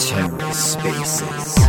TerraSpaces.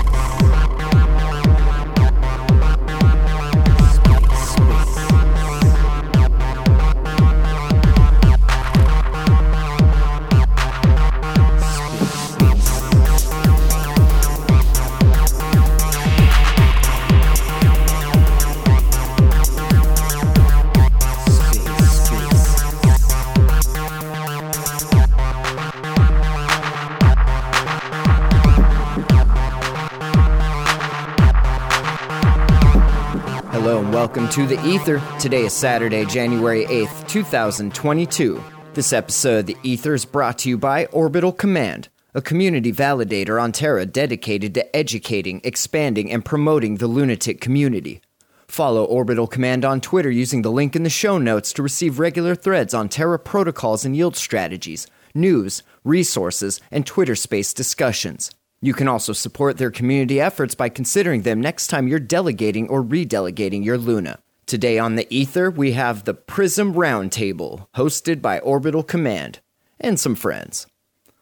To the Ether. Today is Saturday, January 8th, 2022. This episode of the Ether is brought to you by Orbital Command, a community validator on Terra dedicated to educating, expanding, and promoting the lunatic community. Follow Orbital Command on Twitter using the link in the show notes to receive regular threads on Terra protocols and yield strategies, news, resources, and Twitter space discussions. You can also support their community efforts by considering them next time you're delegating or redelegating your Luna. Today on the Ether, we have the Prism Roundtable, hosted by Orbital Command and some friends.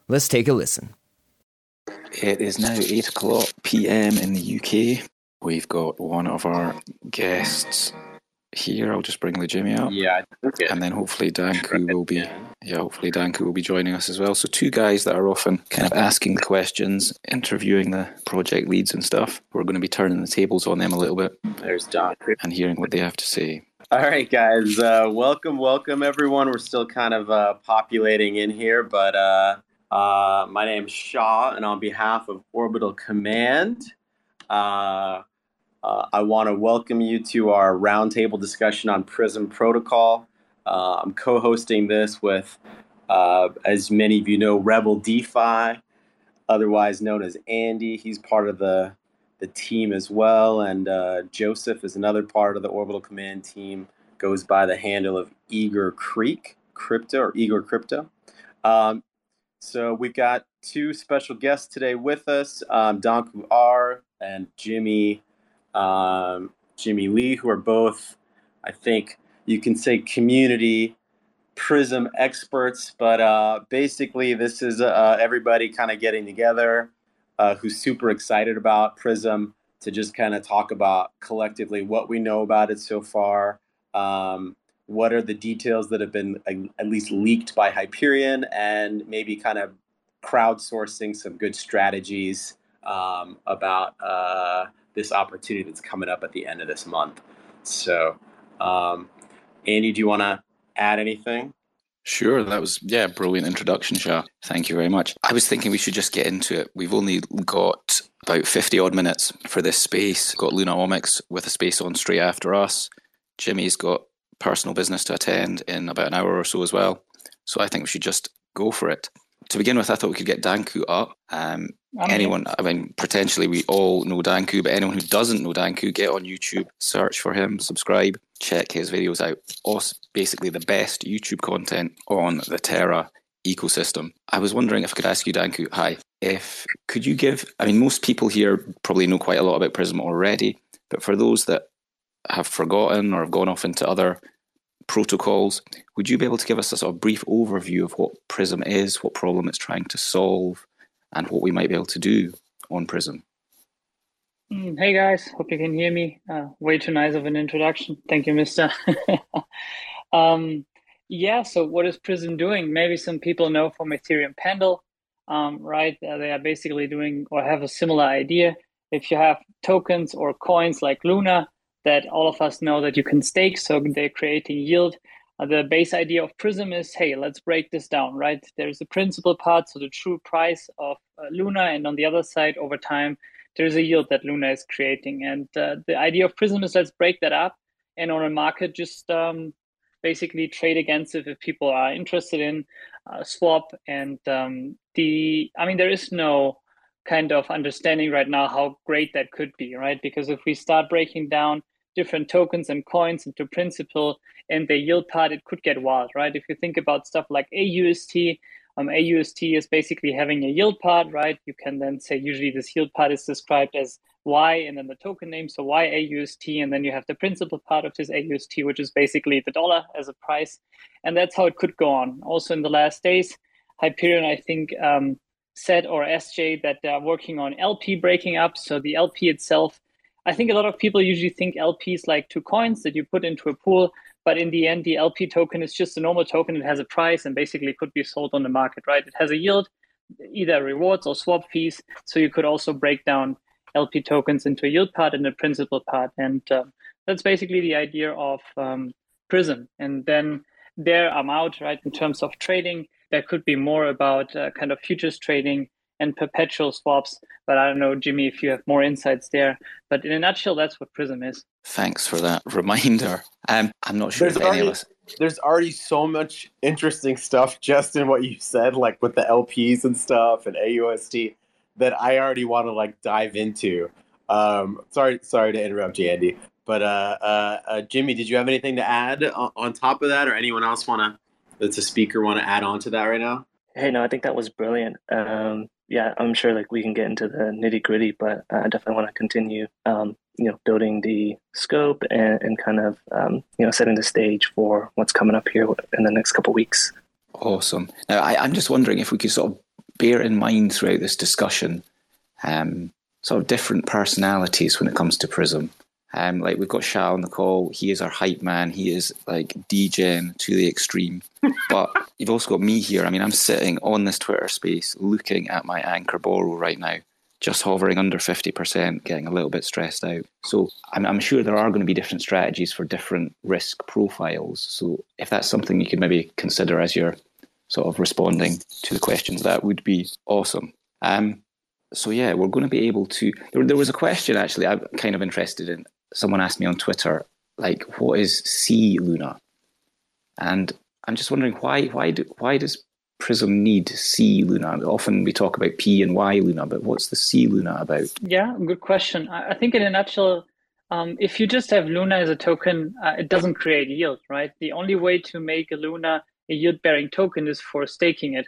Let's take a listen. It is now 8 o'clock pm in the UK. We've got one of our guests here. I'll just bring the Jimmy up. Yeah, and then hopefully Danku will be yeah, hopefully Danku will be joining us as well. So two guys that are often kind of asking questions, interviewing the project leads and stuff. We're going to be turning the tables on them a little bit. There's Danku and hearing what they have to say. All right, guys. Uh, welcome, welcome, everyone. We're still kind of uh, populating in here, but uh, uh my name's Shaw, and on behalf of Orbital Command, uh, uh, I want to welcome you to our roundtable discussion on Prism Protocol. Uh, I'm co hosting this with, uh, as many of you know, Rebel DeFi, otherwise known as Andy. He's part of the, the team as well. And uh, Joseph is another part of the Orbital Command team, goes by the handle of Eager Creek Crypto or Eager Crypto. Um, so we've got two special guests today with us um, Danku R and Jimmy um, Jimmy Lee, who are both, I think you can say, community Prism experts. But uh, basically, this is uh, everybody kind of getting together uh, who's super excited about Prism to just kind of talk about collectively what we know about it so far. Um, what are the details that have been at least leaked by Hyperion, and maybe kind of crowdsourcing some good strategies um, about uh, this opportunity that's coming up at the end of this month. So, um, Andy, do you want to add anything? Sure, that was yeah, brilliant introduction, Shah. Thank you very much. I was thinking we should just get into it. We've only got about fifty odd minutes for this space. Got Lunomics with a space on straight after us. Jimmy's got personal business to attend in about an hour or so as well. So I think we should just go for it. To begin with, I thought we could get Danku up. Um, anyone, I mean, potentially we all know Danku, but anyone who doesn't know Danku, get on YouTube, search for him, subscribe, check his videos out. Also, basically the best YouTube content on the Terra ecosystem. I was wondering if I could ask you, Danku, hi, if could you give, I mean, most people here probably know quite a lot about Prism already, but for those that have forgotten or have gone off into other protocols, would you be able to give us a sort of brief overview of what Prism is, what problem it's trying to solve, and what we might be able to do on Prism. Mm, hey guys, hope you can hear me. Uh, way too nice of an introduction. Thank you, Mister. um, yeah, so what is Prism doing? Maybe some people know from Ethereum Pendle, um, right? Uh, they are basically doing or have a similar idea. If you have tokens or coins like Luna that all of us know that you can stake, so they're creating yield the base idea of Prism is, hey, let's break this down, right? There's a principal part, so the true price of uh, Luna, and on the other side, over time, there's a yield that Luna is creating. And uh, the idea of Prism is let's break that up, and on a market, just um, basically trade against it if people are interested in uh, swap. And um, the, I mean, there is no kind of understanding right now how great that could be, right? Because if we start breaking down different tokens and coins into principal and the yield part, it could get wild, right? If you think about stuff like AUST, um, AUST is basically having a yield part, right? You can then say usually this yield part is described as Y and then the token name, so YAUST, and then you have the principal part of this AUST, which is basically the dollar as a price. And that's how it could go on. Also, in the last days, Hyperion, I think, um, said or SJ that they're working on LP breaking up. So the LP itself, I think a lot of people usually think LPs like two coins that you put into a pool, but in the end, the LP token is just a normal token. It has a price and basically could be sold on the market, right? It has a yield, either rewards or swap fees. So you could also break down LP tokens into a yield part and a principal part. And uh, that's basically the idea of um, Prism. And then there I'm out, right, in terms of trading. There could be more about uh, kind of futures trading and perpetual swaps. But I don't know, Jimmy, if you have more insights there. But in a nutshell, that's what Prism is. Thanks for that reminder. Um, I'm not sure there's if already, any of us. There's already so much interesting stuff just in what you said, like with the LPs and stuff and AUSD, that I already want to like dive into. Um, sorry, sorry to interrupt you, Andy. But uh, uh, uh, Jimmy, did you have anything to add on, on top of that, or anyone else want to? That's a speaker want to add on to that right now? Hey, no, I think that was brilliant. Um, yeah, I'm sure like we can get into the nitty gritty, but I definitely want to continue, um, you know, building the scope and, and kind of, um, you know, setting the stage for what's coming up here in the next couple weeks. Awesome. Now, I, I'm just wondering if we could sort of bear in mind throughout this discussion, um, sort of different personalities when it comes to Prism. Um, like we've got Shah on the call. He is our hype man. He is like degen to the extreme. but you've also got me here. I mean, I'm sitting on this Twitter space looking at my anchor borrow right now, just hovering under 50%, getting a little bit stressed out. So I'm, I'm sure there are going to be different strategies for different risk profiles. So if that's something you could maybe consider as you're sort of responding to the questions, that would be awesome. Um, so yeah, we're going to be able to. There, there was a question actually I'm kind of interested in someone asked me on Twitter, like, what is C Luna? And I'm just wondering why why do, why does Prism need C Luna? Often we talk about P and Y Luna, but what's the C Luna about? Yeah, good question. I think in a nutshell, um, if you just have Luna as a token, uh, it doesn't create yield, right? The only way to make a Luna a yield-bearing token is for staking it,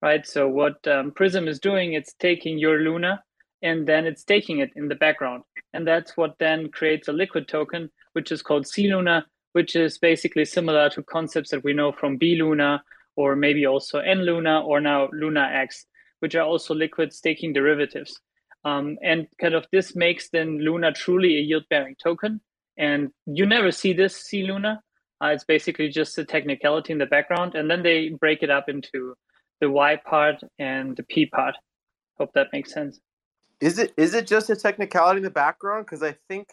right? So what um, Prism is doing, it's taking your Luna and then it's staking it in the background. And that's what then creates a liquid token, which is called C Luna, which is basically similar to concepts that we know from B Luna or maybe also N Luna or now Luna X, which are also liquid staking derivatives. Um, and kind of this makes then Luna truly a yield bearing token. And you never see this C Luna. Uh, it's basically just a technicality in the background. And then they break it up into the Y part and the P part. Hope that makes sense. Is it is it just a technicality in the background? Because I think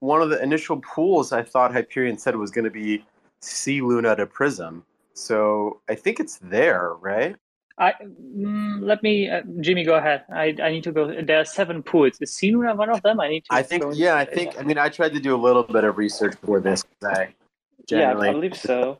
one of the initial pools I thought Hyperion said was going to be C Luna to Prism. So I think it's there, right? I mm, let me, uh, Jimmy, go ahead. I, I need to go. There are seven pools. Is C Luna one of them? I need to. I think yeah. I think. I mean, I tried to do a little bit of research for this. I generally, yeah, I believe so.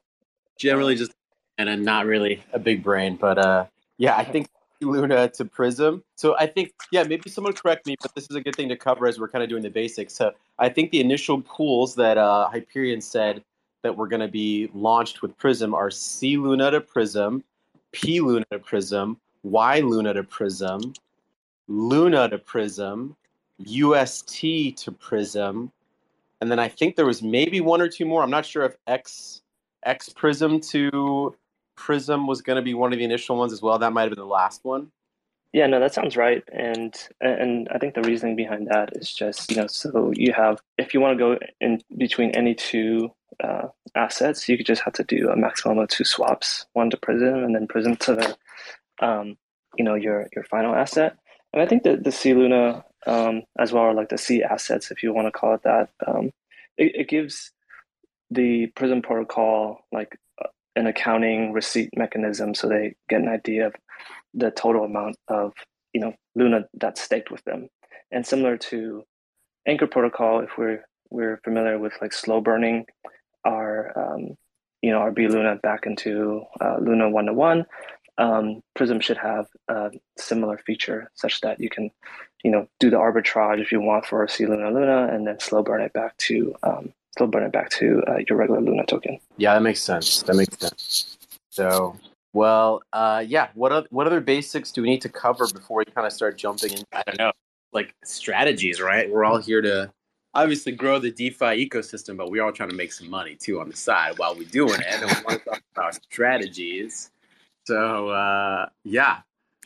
Generally, just and I'm not really a big brain, but uh, yeah, I think Luna to Prism. So I think, yeah, maybe someone correct me, but this is a good thing to cover as we're kind of doing the basics. So I think the initial pools that uh, Hyperion said that were going to be launched with Prism are C Luna to Prism, P Luna to Prism, Y Luna to Prism, Luna to Prism, UST to Prism, and then I think there was maybe one or two more. I'm not sure if X X Prism to Prism was going to be one of the initial ones as well. That might have been the last one. Yeah, no, that sounds right, and and I think the reasoning behind that is just you know so you have if you want to go in between any two uh, assets, you could just have to do a maximum of two swaps, one to Prism and then Prism to the um, you know your your final asset. And I think that the C Luna um, as well, or like the C assets, if you want to call it that, um, it, it gives the Prism protocol like an accounting receipt mechanism so they get an idea of the total amount of you know Luna that's staked with them. And similar to Anchor Protocol, if we're we're familiar with like slow burning our um, you know our B Luna back into uh, Luna one to one, um, Prism should have a similar feature such that you can you know do the arbitrage if you want for C Luna Luna and then slow burn it back to um, still burn it back to uh, your regular Luna token. Yeah, that makes sense. That makes sense. So, well, uh, yeah. What other, what other basics do we need to cover before we kind of start jumping in? I don't know. like strategies, right? We're all here to obviously grow the DeFi ecosystem, but we're all trying to make some money too on the side while we're doing it. And we want to talk about strategies. So uh, yeah,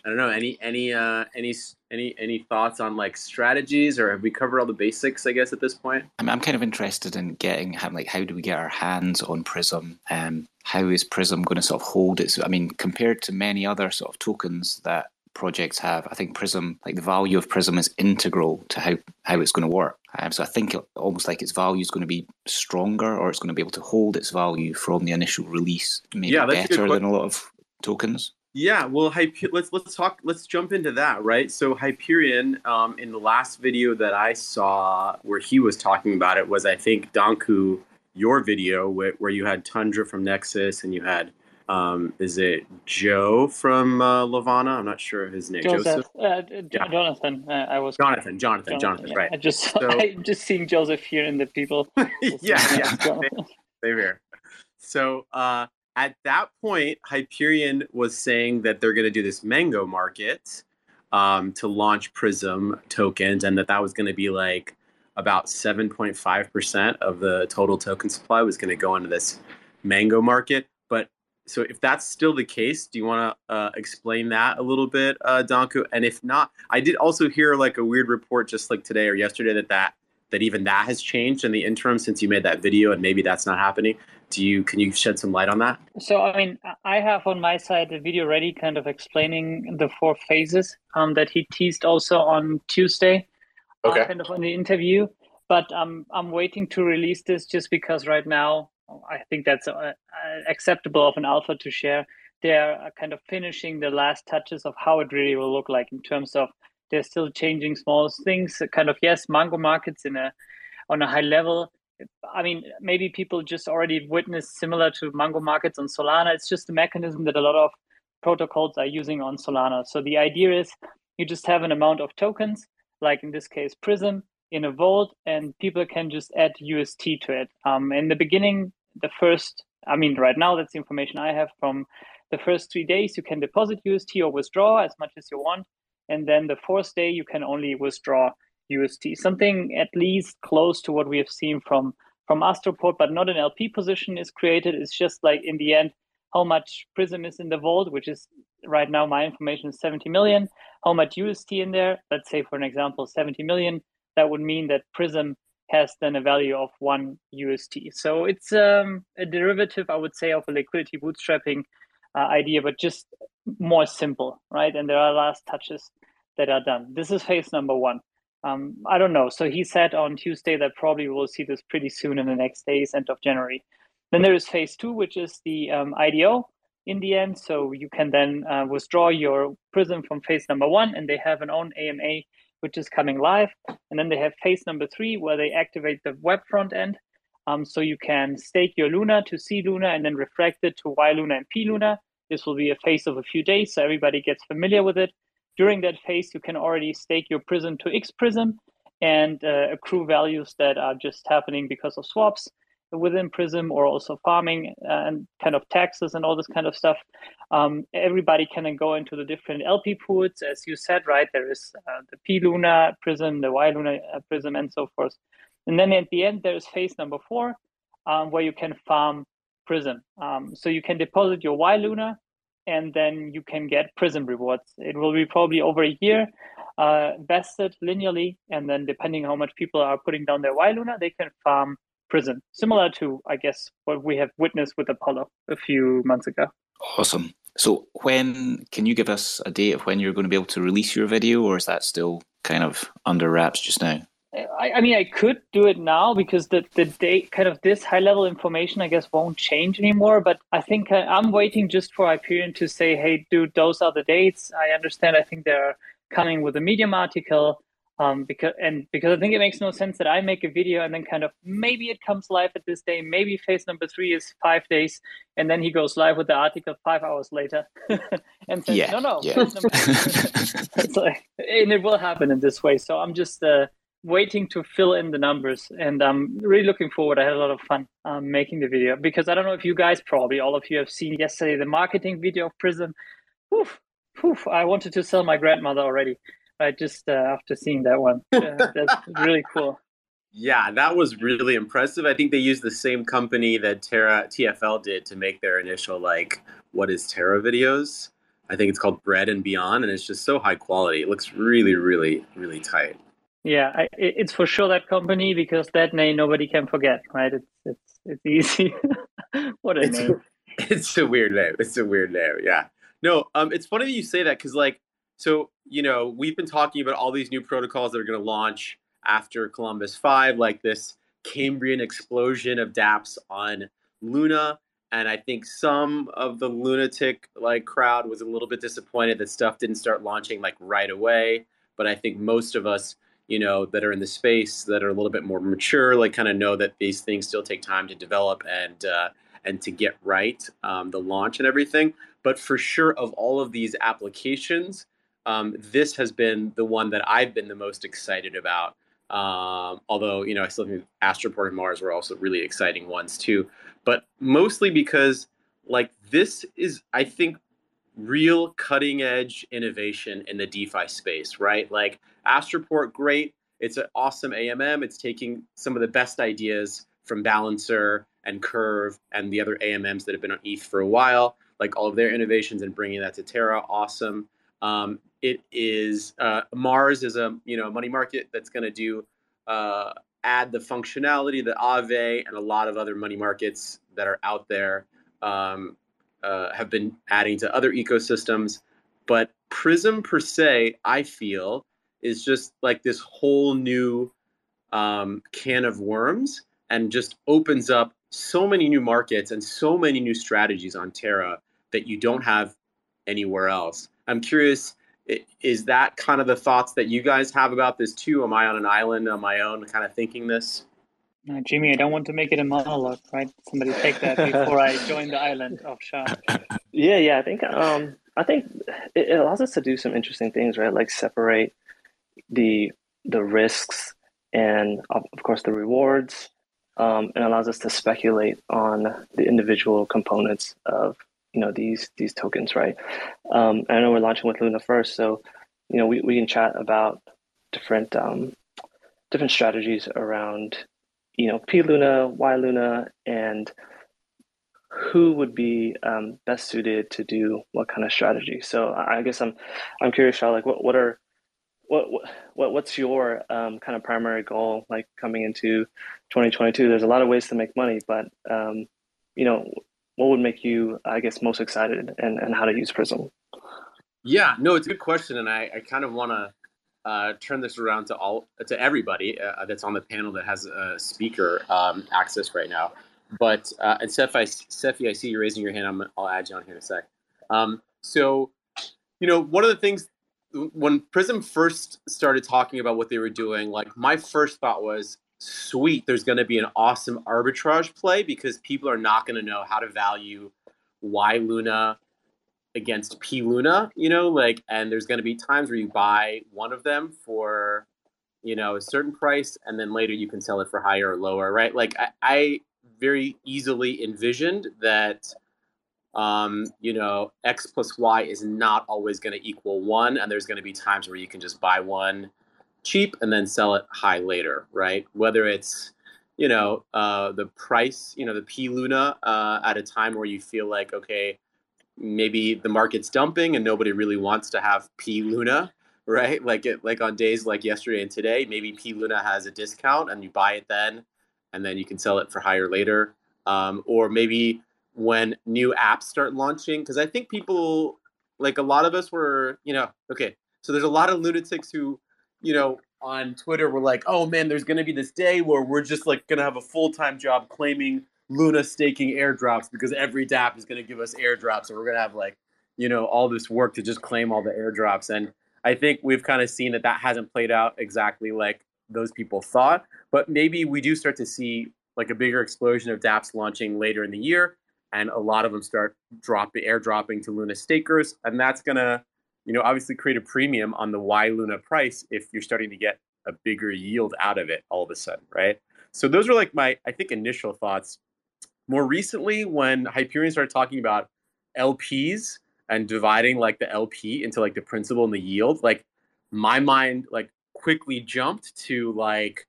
I don't know any any uh, any any any thoughts on like strategies, or have we covered all the basics? I guess at this point. I'm, I'm kind of interested in getting like how do we get our hands on Prism? Um, how is Prism going to sort of hold its? I mean, compared to many other sort of tokens that projects have, I think Prism, like the value of Prism, is integral to how how it's going to work. Um, so I think it, almost like its value is going to be stronger, or it's going to be able to hold its value from the initial release, maybe yeah, better than a lot of tokens. Yeah, well, Hyper- let's let's talk. Let's jump into that, right? So Hyperion, um, in the last video that I saw where he was talking about it was, I think Danku, your video where, where you had Tundra from Nexus and you had, um, is it Joe from uh, Levana? I'm not sure his name. Joseph, Joseph? Uh, yeah. Jonathan. Uh, I was Jonathan, Jonathan, Jonathan. Jonathan yeah. right. I just so, I just seeing Joseph here in the people. yeah, yeah. Same here. So. Uh, at that point, Hyperion was saying that they're going to do this Mango market um, to launch Prism tokens, and that that was going to be like about 7.5% of the total token supply was going to go into this Mango market. But so if that's still the case, do you want to uh, explain that a little bit, uh, Danku? And if not, I did also hear like a weird report just like today or yesterday that that that even that has changed in the interim since you made that video, and maybe that's not happening. Do you can you shed some light on that? So i mean i have on my side a video ready kind of explaining the four phases um, that he teased also on tuesday uh, okay. Uh, kind of on the interview. But um, i'm waiting to release this just because right now i think that's uh, uh, acceptable of an alpha to share. They're uh, kind of finishing the last touches of how it really will look like in terms of they're still changing small things kind of yes mango markets in a on a high level I mean, maybe people just already witnessed similar to Mango markets on Solana. It's just a mechanism that a lot of protocols are using on Solana. So the idea is you just have an amount of tokens, like in this case Prism, in a vault, and people can just add UST to it. Um, in the beginning, the first, I mean, right now that's the information I have from the first three days. You can deposit UST or withdraw as much as you want, and then the fourth day you can only withdraw UST, something at least close to what we have seen from from Astroport, but not an LP position is created. It's just like in the end, how much Prism is in the vault, which is right now my information is 70 million. How much UST in there? Let's say for an example, 70 million. That would mean that Prism has then a value of one UST. So it's um, a derivative, I would say, of a liquidity bootstrapping uh, idea, but just more simple, right? And there are last touches that are done. This is phase number one. Um, I don't know. So he said on Tuesday that probably we'll see this pretty soon in the next days, end of January. Then there is phase two, which is the um, IDO in the end. So you can then uh, withdraw your Prism from phase number one, and they have an own AMA, which is coming live. And then they have phase number three, where they activate the web front end. Um, so you can stake your Luna to C Luna and then refract it to Y Luna and P Luna. This will be a phase of a few days, so everybody gets familiar with it. During that phase, you can already stake your prism to X prism and uh, accrue values that are just happening because of swaps within Prism or also farming and kind of taxes and all this kind of stuff. Um, everybody can then go into the different LP pools, as you said, right? There is uh, the P Luna Prism, the Y Luna uh, Prism, and so forth. And then at the end, there's phase number four, um, where you can farm Prism. Um, so you can deposit your Y Luna and then you can get prism rewards. It will be probably over a year, uh, vested linearly, and then depending how much people are putting down their Y Luna, they can farm prism, similar to I guess what we have witnessed with Apollo a few months ago. Awesome. So when can you give us a date of when you're going to be able to release your video, or is that still kind of under wraps just now? I, I, mean, I could do it now because the, the date, kind of this high level information, I guess, won't change anymore. But I think uh, I'm waiting just for Hyperion to say, hey, dude, those are the dates. I understand. I think they're coming with a Medium article. Um, because and because I think it makes no sense that I make a video and then kind of maybe it comes live at this day, maybe phase number three is five days, and then he goes live with the article five hours later and says, yeah, no, no, yeah. like, and it will happen in this way. So I'm just uh, waiting to fill in the numbers and i'm really looking forward i had a lot of fun um, making the video because i don't know if you guys probably all of you have seen yesterday the marketing video of prism Oof, oof, i wanted to sell my grandmother already right? Just uh, after seeing that one, uh, that's really cool. Yeah, that was really impressive. I think they used the same company that Terra TFL did to make their initial like what is Terra videos. I think it's called Bread and Beyond, and it's just so high quality. It looks really, really, really tight. Yeah, I, it's for sure that company because that name nobody can forget, right? It's it's it's easy. what a it's name! A, it's a weird name. It's a weird name. Yeah. No, um, it's funny that you say that because like, so you know, we've been talking about all these new protocols that are going to launch after Columbus 5, like this Cambrian explosion of dApps on Luna. And I think some of the lunatic like crowd was a little bit disappointed that stuff didn't start launching like right away. But I think most of us, you know, that are in the space that are a little bit more mature, like kind of know that these things still take time to develop and uh, and to get right, um, the launch and everything. But for sure, of all of these applications, um, this has been the one that I've been the most excited about um, although, you know, I still think Astroport and Mars were also really exciting ones too. But mostly because, like, this is, I think, real cutting edge innovation in the DeFi space, right? Like, Astroport, great. It's an awesome AMM. It's taking some of the best ideas from Balancer and Curve and the other AMMs that have been on ETH for a while, like all of their innovations and bringing that to Terra. Awesome. Um, it is uh, Mars is a you know money market that's going to do uh, add the functionality that Aave and a lot of other money markets that are out there um, uh, have been adding to other ecosystems. But Prism per se, I feel, is just like this whole new um, can of worms and just opens up so many new markets and so many new strategies on Terra that you don't have anywhere else. I'm curious, is that kind of the thoughts that you guys have about this too? Am I on an island on my own, kind of thinking this? Uh, Jimmy, I don't want to make it a monologue, right? Somebody take that before I join the island of Shah. Yeah, yeah. I think um, I think it, it allows us to do some interesting things, right? Like separate the the risks and of, course the rewards, um, and allows us to speculate on the individual components of you know these these tokens, right? Um, I know we're launching with Luna first, so you know we, we can chat about different um, different strategies around you know P Luna, Y Luna, and who would be um, best suited to do what kind of strategy. So I guess I'm I'm curious, Shah, like what what are what what what's your um, kind of primary goal like coming into 2022? There's a lot of ways to make money, but um, you know what would make you, I guess, most excited and, and how to use Prism? Yeah, no, it's a good question, and I, I kind of want to uh, turn this around to all to everybody uh, that's on the panel that has a speaker um, access right now. But uh, and Seth, I, Sefi, I see you raising your hand. I'm, I'll add you on here in a sec. Um, so, you know, one of the things when Prism first started talking about what they were doing, like my first thought was, sweet, there's going to be an awesome arbitrage play because people are not going to know how to value Y Luna against P Luna, you know, like, and there's going to be times where you buy one of them for, you know, a certain price, and then later you can sell it for higher or lower, right? Like, I, I very easily envisioned that, um, you know, X plus Y is not always going to equal one, and there's going to be times where you can just buy one cheap and then sell it high later, right? Whether it's you know uh, the price, you know the P Luna uh, at a time where you feel like okay, maybe the market's dumping and nobody really wants to have P Luna, right? Like it like on days like yesterday and today, maybe P Luna has a discount and you buy it then, and then you can sell it for higher later. Um, or maybe when new apps start launching, because I think people like a lot of us were, you know, okay, so there's a lot of lunatics who you know, on Twitter were like, "Oh man, there's going to be this day where we're just like going to have a full time job claiming Luna staking airdrops because every DApp is going to give us airdrops, and we're going to have like, you know, all this work to just claim all the airdrops." And I think we've kind of seen that that hasn't played out exactly like those people thought. But maybe we do start to see like a bigger explosion of DApps launching later in the year, and a lot of them start dropping airdropping to Luna stakers, and that's gonna you know, obviously create a premium on the Y Luna price if you're starting to get a bigger yield out of it all of a sudden, right? So those are like my, I think, initial thoughts. More recently, when Hyperion started talking about LPs and dividing like the LP into like the principal and the yield, like my mind like quickly jumped to like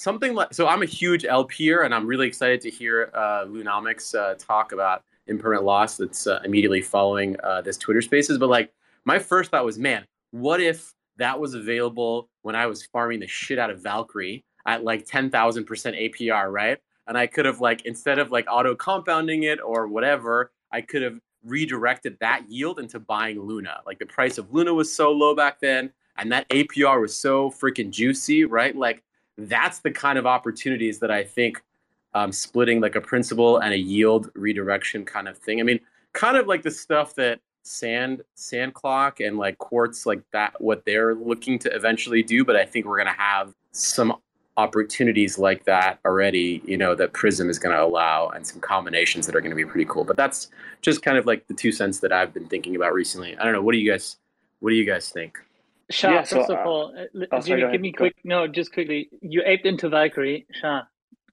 something like so i'm a huge lp'er and i'm really excited to hear uh, Lunomics uh, talk about impermanent loss that's uh, immediately following uh, this twitter spaces. But like my first thought was man what if that was available when i was farming the shit out of valkyrie at like 10000% apr right? And i could have like instead of like auto compounding it or whatever i could have redirected that yield into buying luna. Like the price of luna was so low back then and that apr was so freaking juicy right? Like that's the kind of opportunities that I think um, splitting like a principal and a yield redirection kind of thing. I mean, kind of like the stuff that sand sand clock and like quartz like that what they're looking to eventually do but i think we're going to have some opportunities like that already you know that prism is going to allow and some combinations that are going to be pretty cool. But that's just kind of like the two cents that i've been thinking about recently. I don't know. What do you guys what do you guys think Shah, yeah, so, first of uh, all, uh, oh, Jimmy, give me quick. No, just quickly. You aped into Valkyrie, Shah.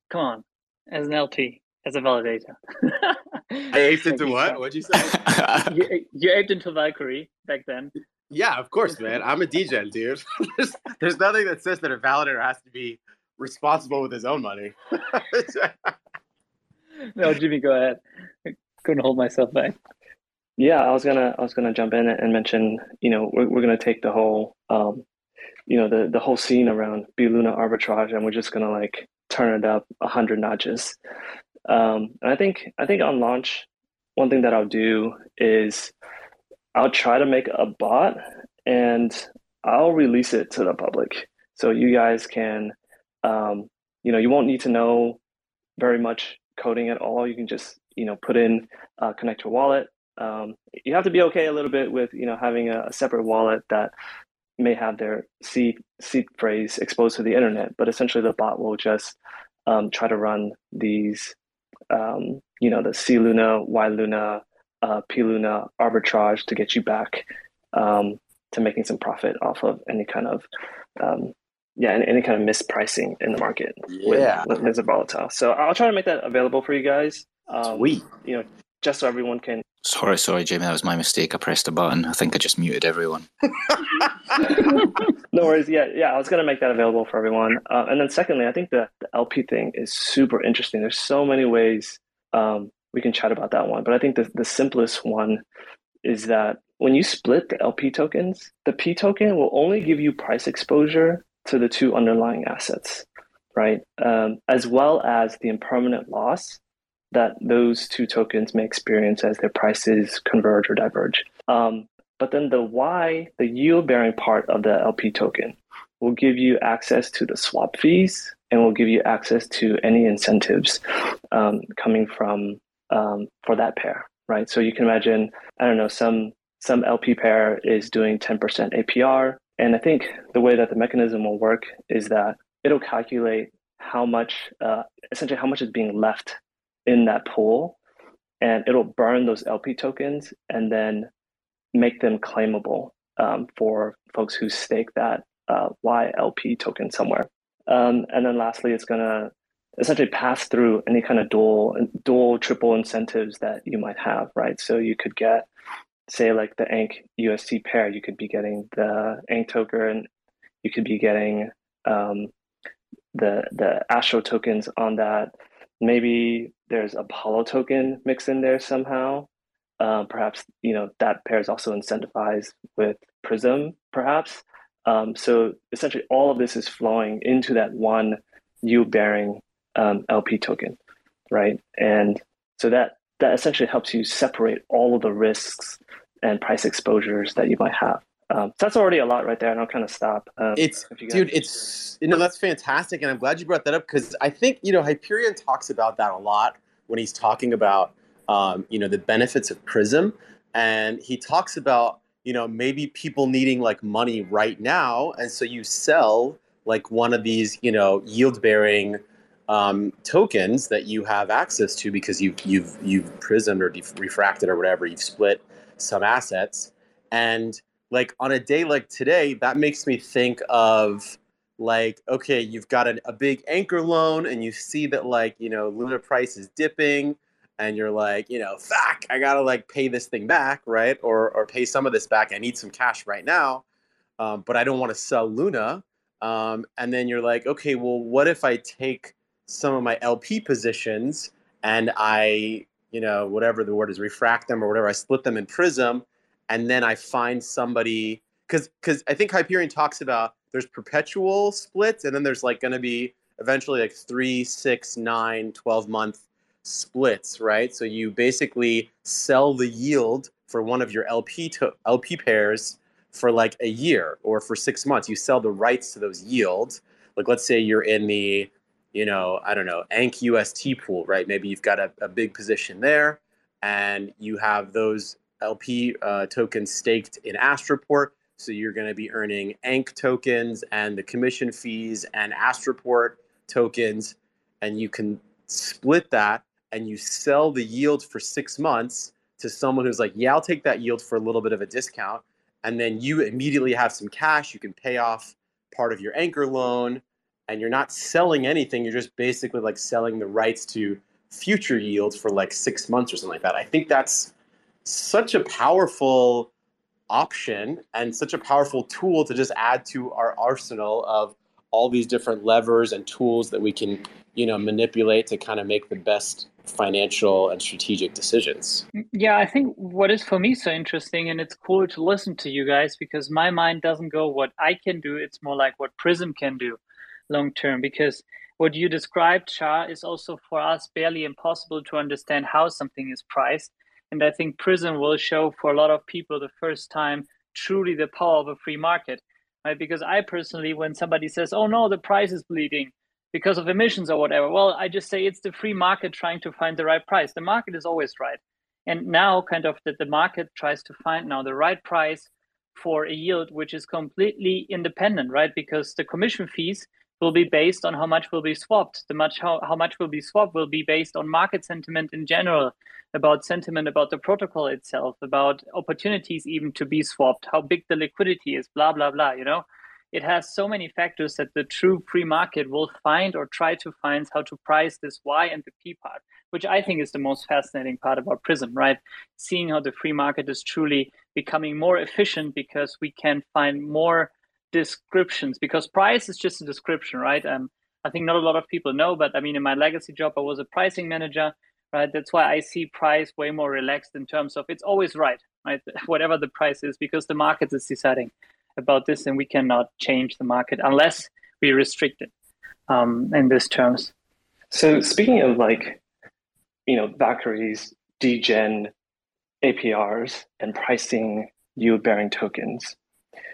Come on, as an LT, as a validator. I aped into what? What'd you say? you, you aped into Valkyrie back then. Yeah, of course, man. I'm a DJ, dude. there's, there's nothing that says that a validator has to be responsible with his own money. no, Jimmy, go ahead. I couldn't hold myself back. Yeah, I was gonna I was gonna jump in and mention, you know, we're we're gonna take the whole um, you know, the the whole scene around B Luna arbitrage and we're just gonna like turn it up a hundred notches. Um, and I think I think on launch, one thing that I'll do is I'll try to make a bot and I'll release it to the public. So you guys can um, you know, you won't need to know very much coding at all. You can just, you know, put in uh, connect your wallet, um, you have to be okay a little bit with you know having a, a separate wallet that may have their seed seed phrase exposed to the internet, but essentially the bot will just um, try to run these um, you know the C Luna, Y Luna, uh, P Luna arbitrage to get you back um, to making some profit off of any kind of um, yeah, any, any, kind of mispricing in the market yeah. with, with Volatile. So I'll try to make that available for you guys. Um, Sweet. You know, just so everyone can. Sorry, sorry, Jamie, that was my mistake. I pressed a button. I think I just muted everyone. no worries. Yeah, yeah, I was gonna make that available for everyone. Uh, and then secondly, I think the, the LP thing is super interesting. There's so many ways um, we can chat about that one, but I think the the simplest one is that when you split the LP tokens, the P token will only give you price exposure to the two underlying assets, right? Um, as well as the impermanent loss that those two tokens may experience as their prices converge or diverge. Um, but then the Y, the yield bearing part of the LP token, will give you access to the swap fees and will give you access to any incentives um, coming from um, for that pair, right? So you can imagine, I don't know, some some LP pair is doing 10% APR, and I think the way that the mechanism will work is that it'll calculate how much, uh, essentially, how much is being left in that pool and it'll burn those LP tokens and then make them claimable um, for folks who stake that uh, YLP token somewhere. Um, and then lastly, it's going to essentially pass through any kind of dual, dual, triple incentives that you might have, right? So you could get, say, like the ANC UST pair, you could be getting the ANC token, and you could be getting um, the the Astro tokens on that. Maybe there's Apollo token mixed in there somehow. Uh, perhaps you know that pair is also incentivized with Prism, perhaps. Um, so essentially, all of this is flowing into that one yield-bearing um, LP token, right? And so that that essentially helps you separate all of the risks and price exposures that you might have. Um, so that's already a lot right there, and I'll kind of stop. Um, it's dude, it's you know that's fantastic, and I'm glad you brought that up because I think you know Hyperion talks about that a lot when he's talking about um, you know the benefits of Prism, and he talks about you know maybe people needing like money right now, and so you sell like one of these you know yield bearing um, tokens that you have access to because you've you've you've prismed or def- refracted or whatever you've split some assets and like on a day like today, that makes me think of like okay, you've got an, a big anchor loan and you see that like you know Luna price is dipping, and you're like you know fuck, I gotta like pay this thing back, right? Or or pay some of this back. I need some cash right now. um, but I don't want to sell Luna. Um, and then you're like, okay, well, what if I take some of my LP positions and I, you know, whatever the word is, refract them or whatever, I split them in Prism, and then I find somebody because because I think Hyperion talks about there's perpetual splits, and then there's like going to be eventually like three, six, nine, 12 month splits, right? So you basically sell the yield for one of your LP to, LP pairs for like a year or for six months. You sell the rights to those yields. Like let's say you're in the, you know, I don't know, ANC UST pool, right? Maybe you've got a, a big position there and you have those LP uh, tokens staked in Astroport. So you're going to be earning ANC tokens and the commission fees and Astroport tokens, and you can split that and you sell the yield for six months to someone who's like, yeah, I'll take that yield for a little bit of a discount. And then you immediately have some cash. You can pay off part of your anchor loan and you're not selling anything. You're just basically like selling the rights to future yields for like six months or something like that. I think that's such a powerful option and such a powerful tool to just add to our arsenal of all these different levers and tools that we can you know manipulate to kind of make the best financial and strategic decisions. Yeah i think what is for me so interesting and it's cool to listen to you guys because my mind doesn't go what i can do it's more like what prism can do long term because what you described Shah is also for us barely impossible to understand how something is priced and i think prism will show for a lot of people the first time truly the power of a free market right? Because I personally, when somebody says, "Oh no, the price is bleeding because of emissions or whatever," well, I just say it's the free market trying to find the right price. The market is always right, and now kind of that the market tries to find now the right price for a yield which is completely independent, right? Because the commission fees will be based on how much will be swapped. The much how, how much will be swapped will be based on market sentiment in general, about sentiment about the protocol itself, about opportunities even to be swapped, how big the liquidity is, blah blah blah. You know, it has so many factors that the true free market will find or try to find how to price this Y and the P part, which I think is the most fascinating part about Prism, right? Seeing how the free market is truly becoming more efficient because we can find more descriptions because price is just a description, right? Um, I think not a lot of people know, but I mean, in my legacy job, I was a pricing manager, right? That's why I see price way more relaxed in terms of it's always right, right? Whatever the price is, because the market is deciding about this, and we cannot change the market unless we restrict it um, in these terms. So, speaking of like, you know, Valkyrie's degen APRs and pricing yield bearing tokens.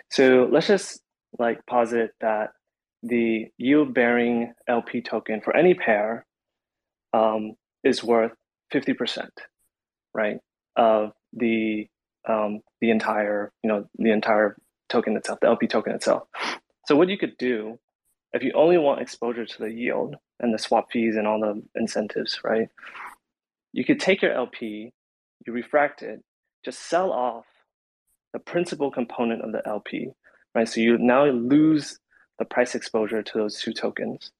So let's just like posit that the yield bearing LP token for any pair um, is worth 50%, right? Of the um, the entire, you know, the entire token itself, the LP token itself. So what you could do if you only want exposure to the yield and the swap fees and all the incentives, right? You could take your LP, you refract it, just sell off the principal component of the LP right? So you now lose the price exposure to those two tokens.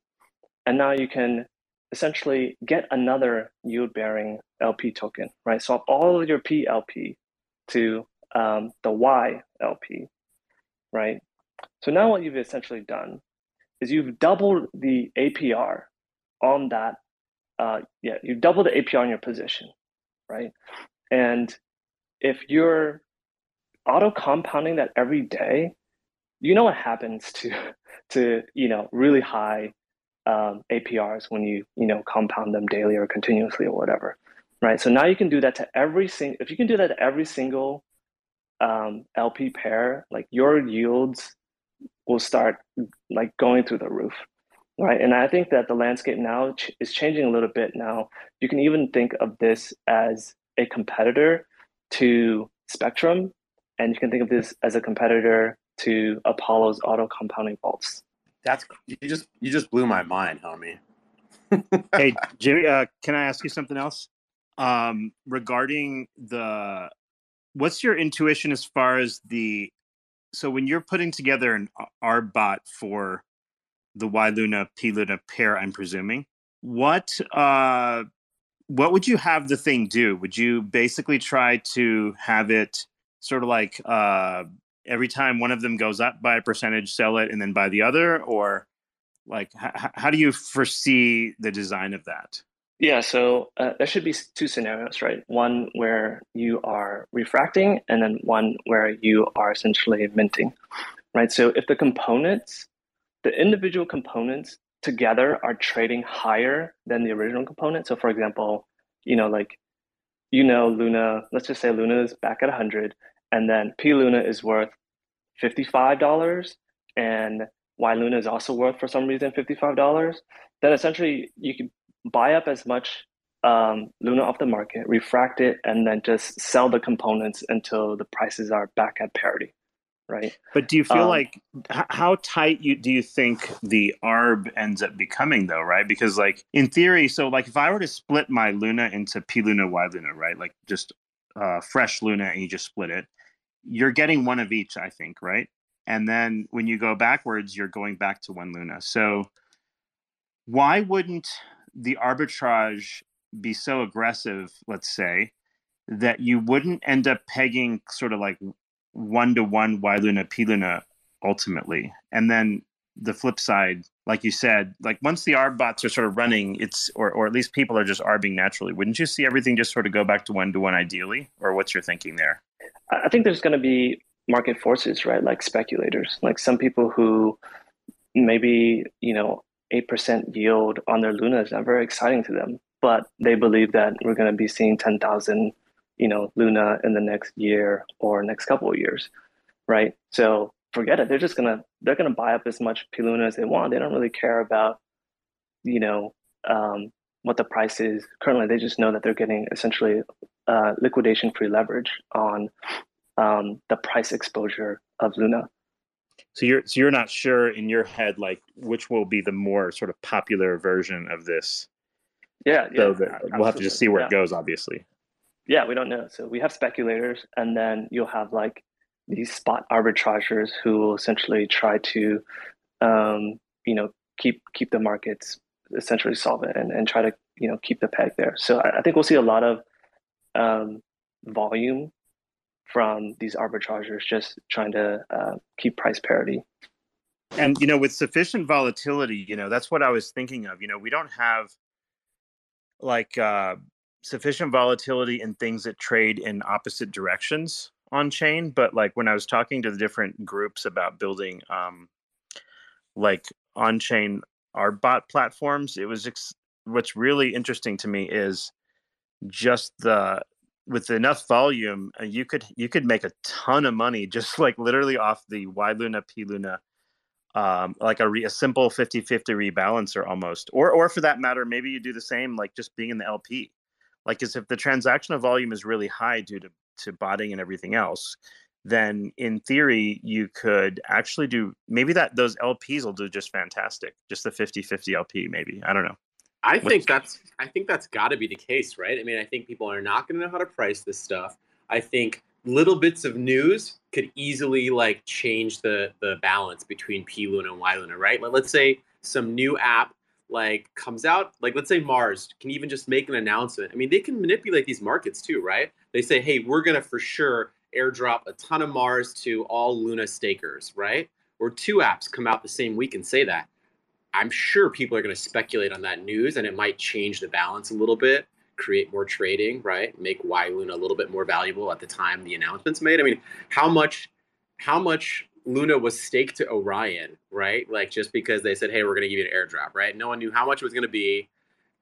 And now you can essentially get another yield bearing LP token, right? Swap all of your PLP to um, the YLP, right? So now what you've essentially done is you've doubled the APR on that. Uh, yeah, you double the APR on your position, right? And if you're auto compounding that every day, you know what happens to to you know really high um, APRs when you you know compound them daily or continuously or whatever, right? So now you can do that to every single. If you can do that to every single um, LP pair, like your yields will start like going through the roof, right? And I think that the landscape now ch- is changing a little bit. Now you can even think of this as a competitor to Spectrum, and you can think of this as a competitor to Apollo's auto compounding vaults. That's you just you just blew my mind, homie. hey, Jimmy, uh, can I ask you something else um, regarding the? What's your intuition as far as the? So when you're putting together an arb bot for the Y Luna P Luna pair, I'm presuming what uh, what would you have the thing do? Would you basically try to have it sort of like uh, every time one of them goes up by a percentage, sell it and then buy the other, or like h- how do you foresee the design of that? Yeah, so uh, there should be two scenarios, right? One where you are refracting, and then one where you are essentially minting, right? So if the components, the individual components together are trading higher than the original component. So for example, you know, like, you know, Luna, let's just say Luna is back at 100, and then P Luna is worth $55, and Y Luna is also worth, for some reason, $55, then essentially you can buy up as much um, Luna off the market, refract it, and then just sell the components until the prices are back at parity right? But do you feel um, like how tight you do you think the arb ends up becoming though, right? Because like in theory, so like if I were to split my Luna into P Luna, Y Luna, right? Like just uh, fresh Luna and you just split it, you're getting one of each, I think, right? And then when you go backwards, you're going back to one Luna. So why wouldn't the arbitrage be so aggressive, let's say, that you wouldn't end up pegging sort of like one to one Y Luna P Luna ultimately, and then the flip side, like you said, like once the arb bots are sort of running, it's or or at least people are just arbing naturally. Wouldn't you see everything just sort of go back to one to one ideally, or what's your thinking there? I think there's going to be market forces, right? Like speculators, like some people who maybe you know eight percent yield on their Luna is not very exciting to them, but they believe that we're going to be seeing ten thousand you know Luna in the next year or next couple of years, right? So forget it. They're just gonna they're gonna buy up as much P Luna as they want. They don't really care about you know um, what the price is currently. They just know that they're getting essentially uh, liquidation free leverage on um, the price exposure of Luna. So you're so you're not sure in your head like which will be the more sort of popular version of this. Yeah, yeah. So we'll have to just see where yeah. it goes, obviously yeah, we don't know. So we have speculators, and then you'll have like these spot arbitrageurs who will essentially try to, um, you know, keep keep the markets essentially solvent and, and try to you know keep the peg there. So I, I think we'll see a lot of um, volume from these arbitragers just trying to uh, keep price parity. And you know, with sufficient volatility, you know, that's what I was thinking of. You know, we don't have like uh, sufficient volatility in things that trade in opposite directions on chain but like when i was talking to the different groups about building um like on chain our bot platforms it was ex- what's really interesting to me is just the with enough volume uh, you could you could make a ton of money just like literally off the y luna p luna um, like a, re, a simple 50-50 rebalancer almost. Or or for that matter maybe you do the same like just being in the lp like is if the transactional volume is really high due to to botting and everything else then in theory you could actually do maybe that those lps will do just fantastic. Just the 50-50 lp maybe. I don't know i think that's i think that's got to be the case right i mean i think people are not going to know how to price this stuff i think little bits of news could easily like change the the balance between p luna and y luna right Like, let's say some new app like comes out, like let's say Mars can even just make an announcement. I mean, they can manipulate these markets too, right? They say, hey, we're gonna for sure airdrop a ton of Mars to all Luna stakers, right? Or two apps come out the same week and say that. I'm sure people are going to speculate on that news and it might change the balance a little bit, create more trading, right? Make Y Luna a little bit more valuable at the time the announcement's made. I mean, how much how much Luna was staked to Orion, right? Like just because they said, "Hey, we're going to give you an airdrop," right? No one knew how much it was going to be,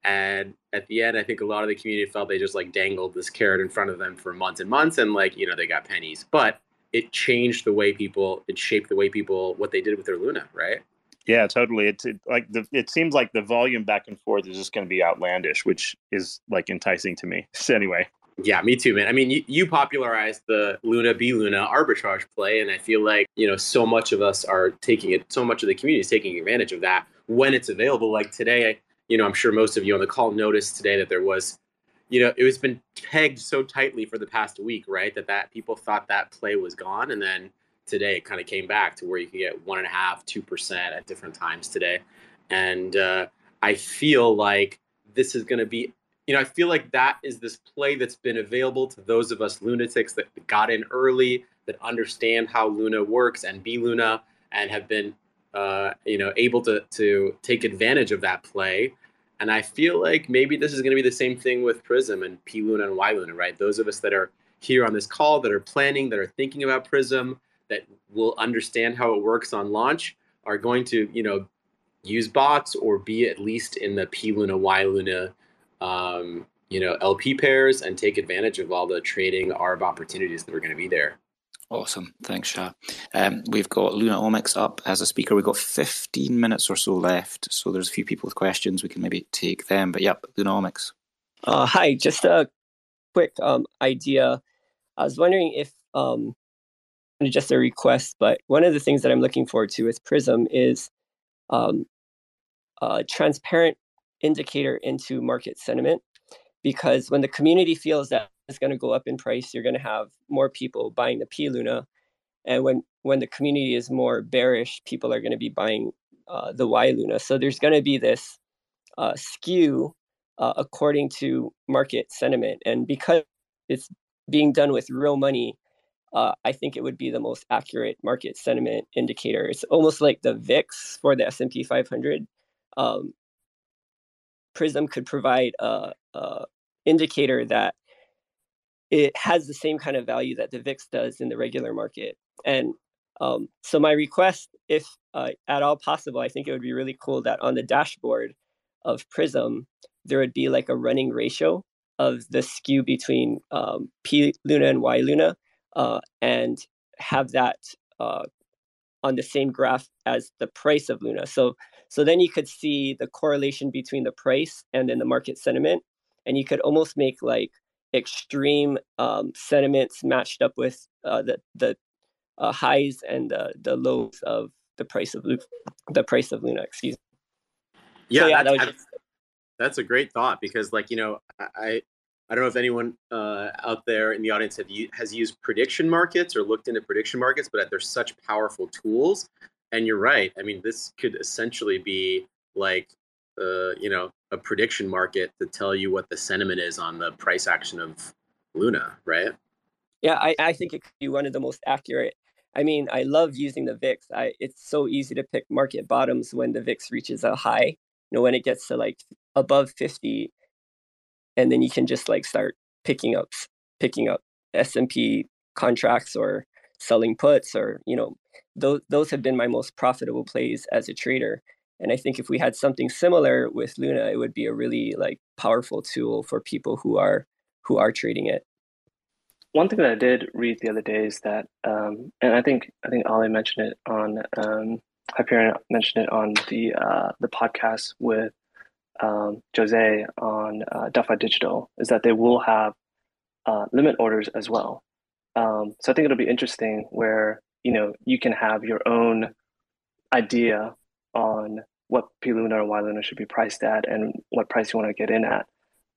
and at the end, I think a lot of the community felt they just like dangled this carrot in front of them for months and months, and like you know they got pennies. But it changed the way people, it shaped the way people what they did with their Luna, right? Yeah, totally. It's it, like the it seems like the volume back and forth is just going to be outlandish, which is like enticing to me. So anyway, yeah, me too, man. I mean, you, you popularized the Luna B Luna arbitrage play, and I feel like you know so much of us are taking it. So much of the community is taking advantage of that when it's available. Like today, you know, I'm sure most of you on the call noticed today that there was, you know, it was been pegged so tightly for the past week, right? That that people thought that play was gone, and then today it kind of came back to where you can get one and a half, two percent at different times today, and uh, I feel like this is going to be you know, I feel like that is this play that's been available to those of us lunatics that got in early, that understand how Luna works and B Luna and have been uh, you know able to to take advantage of that play. And I feel like maybe this is going to be the same thing with Prism and P Luna and Y Luna, right? Those of us that are here on this call that are planning, that are thinking about Prism, that will understand how it works on launch, are going to you know use bots or be at least in the P Luna Y Luna um, you know LP pairs and take advantage of all the trading ARB opportunities that are going to be there. Awesome. Thanks, Shah. Um, we've got Lunomics up as a speaker. We've got 15 minutes or so left. So there's a few people with questions. We can maybe take them. But yep, Lunomics. Uh, hi, just a quick um, idea. I was wondering if, um, just a request, but one of the things that I'm looking forward to with Prism is um, a transparent indicator into market sentiment. Because when the community feels that is going to go up in price. You're going to have more people buying the P Luna, and when when the community is more bearish, people are going to be buying uh, the Y Luna. So there's going to be this uh, skew uh, according to market sentiment, and because it's being done with real money, uh, I think it would be the most accurate market sentiment indicator. It's almost like the VIX for the S and P 500. Um, Prism could provide a, a indicator that it has the same kind of value that the VIX does in the regular market. And um, so my request, if uh, at all possible, I think it would be really cool that on the dashboard of Prism, there would be like a running ratio of the skew between um, P Luna and Y Luna, uh, and have that uh, on the same graph as the price of Luna. So so then you could see the correlation between the price and then the market sentiment, and you could almost make like extreme um, sentiments matched up with uh, the the uh, highs and the the lows of the price of the price of Luna. Excuse. Me. Yeah, so, yeah that just... that's a great thought because, like you know, I I don't know if anyone uh, out there in the audience have has used prediction markets or looked into prediction markets, but they're such powerful tools. And you're right. I mean, this could essentially be like uh, you know a prediction market to tell you what the sentiment is on the price action of Luna, right? Yeah, I, I think it could be one of the most accurate. I mean, I love using the VIX. I, it's so easy to pick market bottoms when the VIX reaches a high. You know, when it gets to like above 50, and then you can just like start picking up picking up S&P contracts or selling puts or you know those those have been my most profitable plays as a trader and I think if we had something similar with Luna, it would be a really like powerful tool for people who are who are trading it. One thing that I did read the other day is that, um, and I think I think Ali mentioned it on um, Hyperion mentioned it on the uh, the podcast with um, Jose on uh, Delphi Digital, is that they will have uh, limit orders as well. Um, so I think it'll be interesting where you know you can have your own idea on what P Luna or Y Luna should be priced at and what price you want to get in at.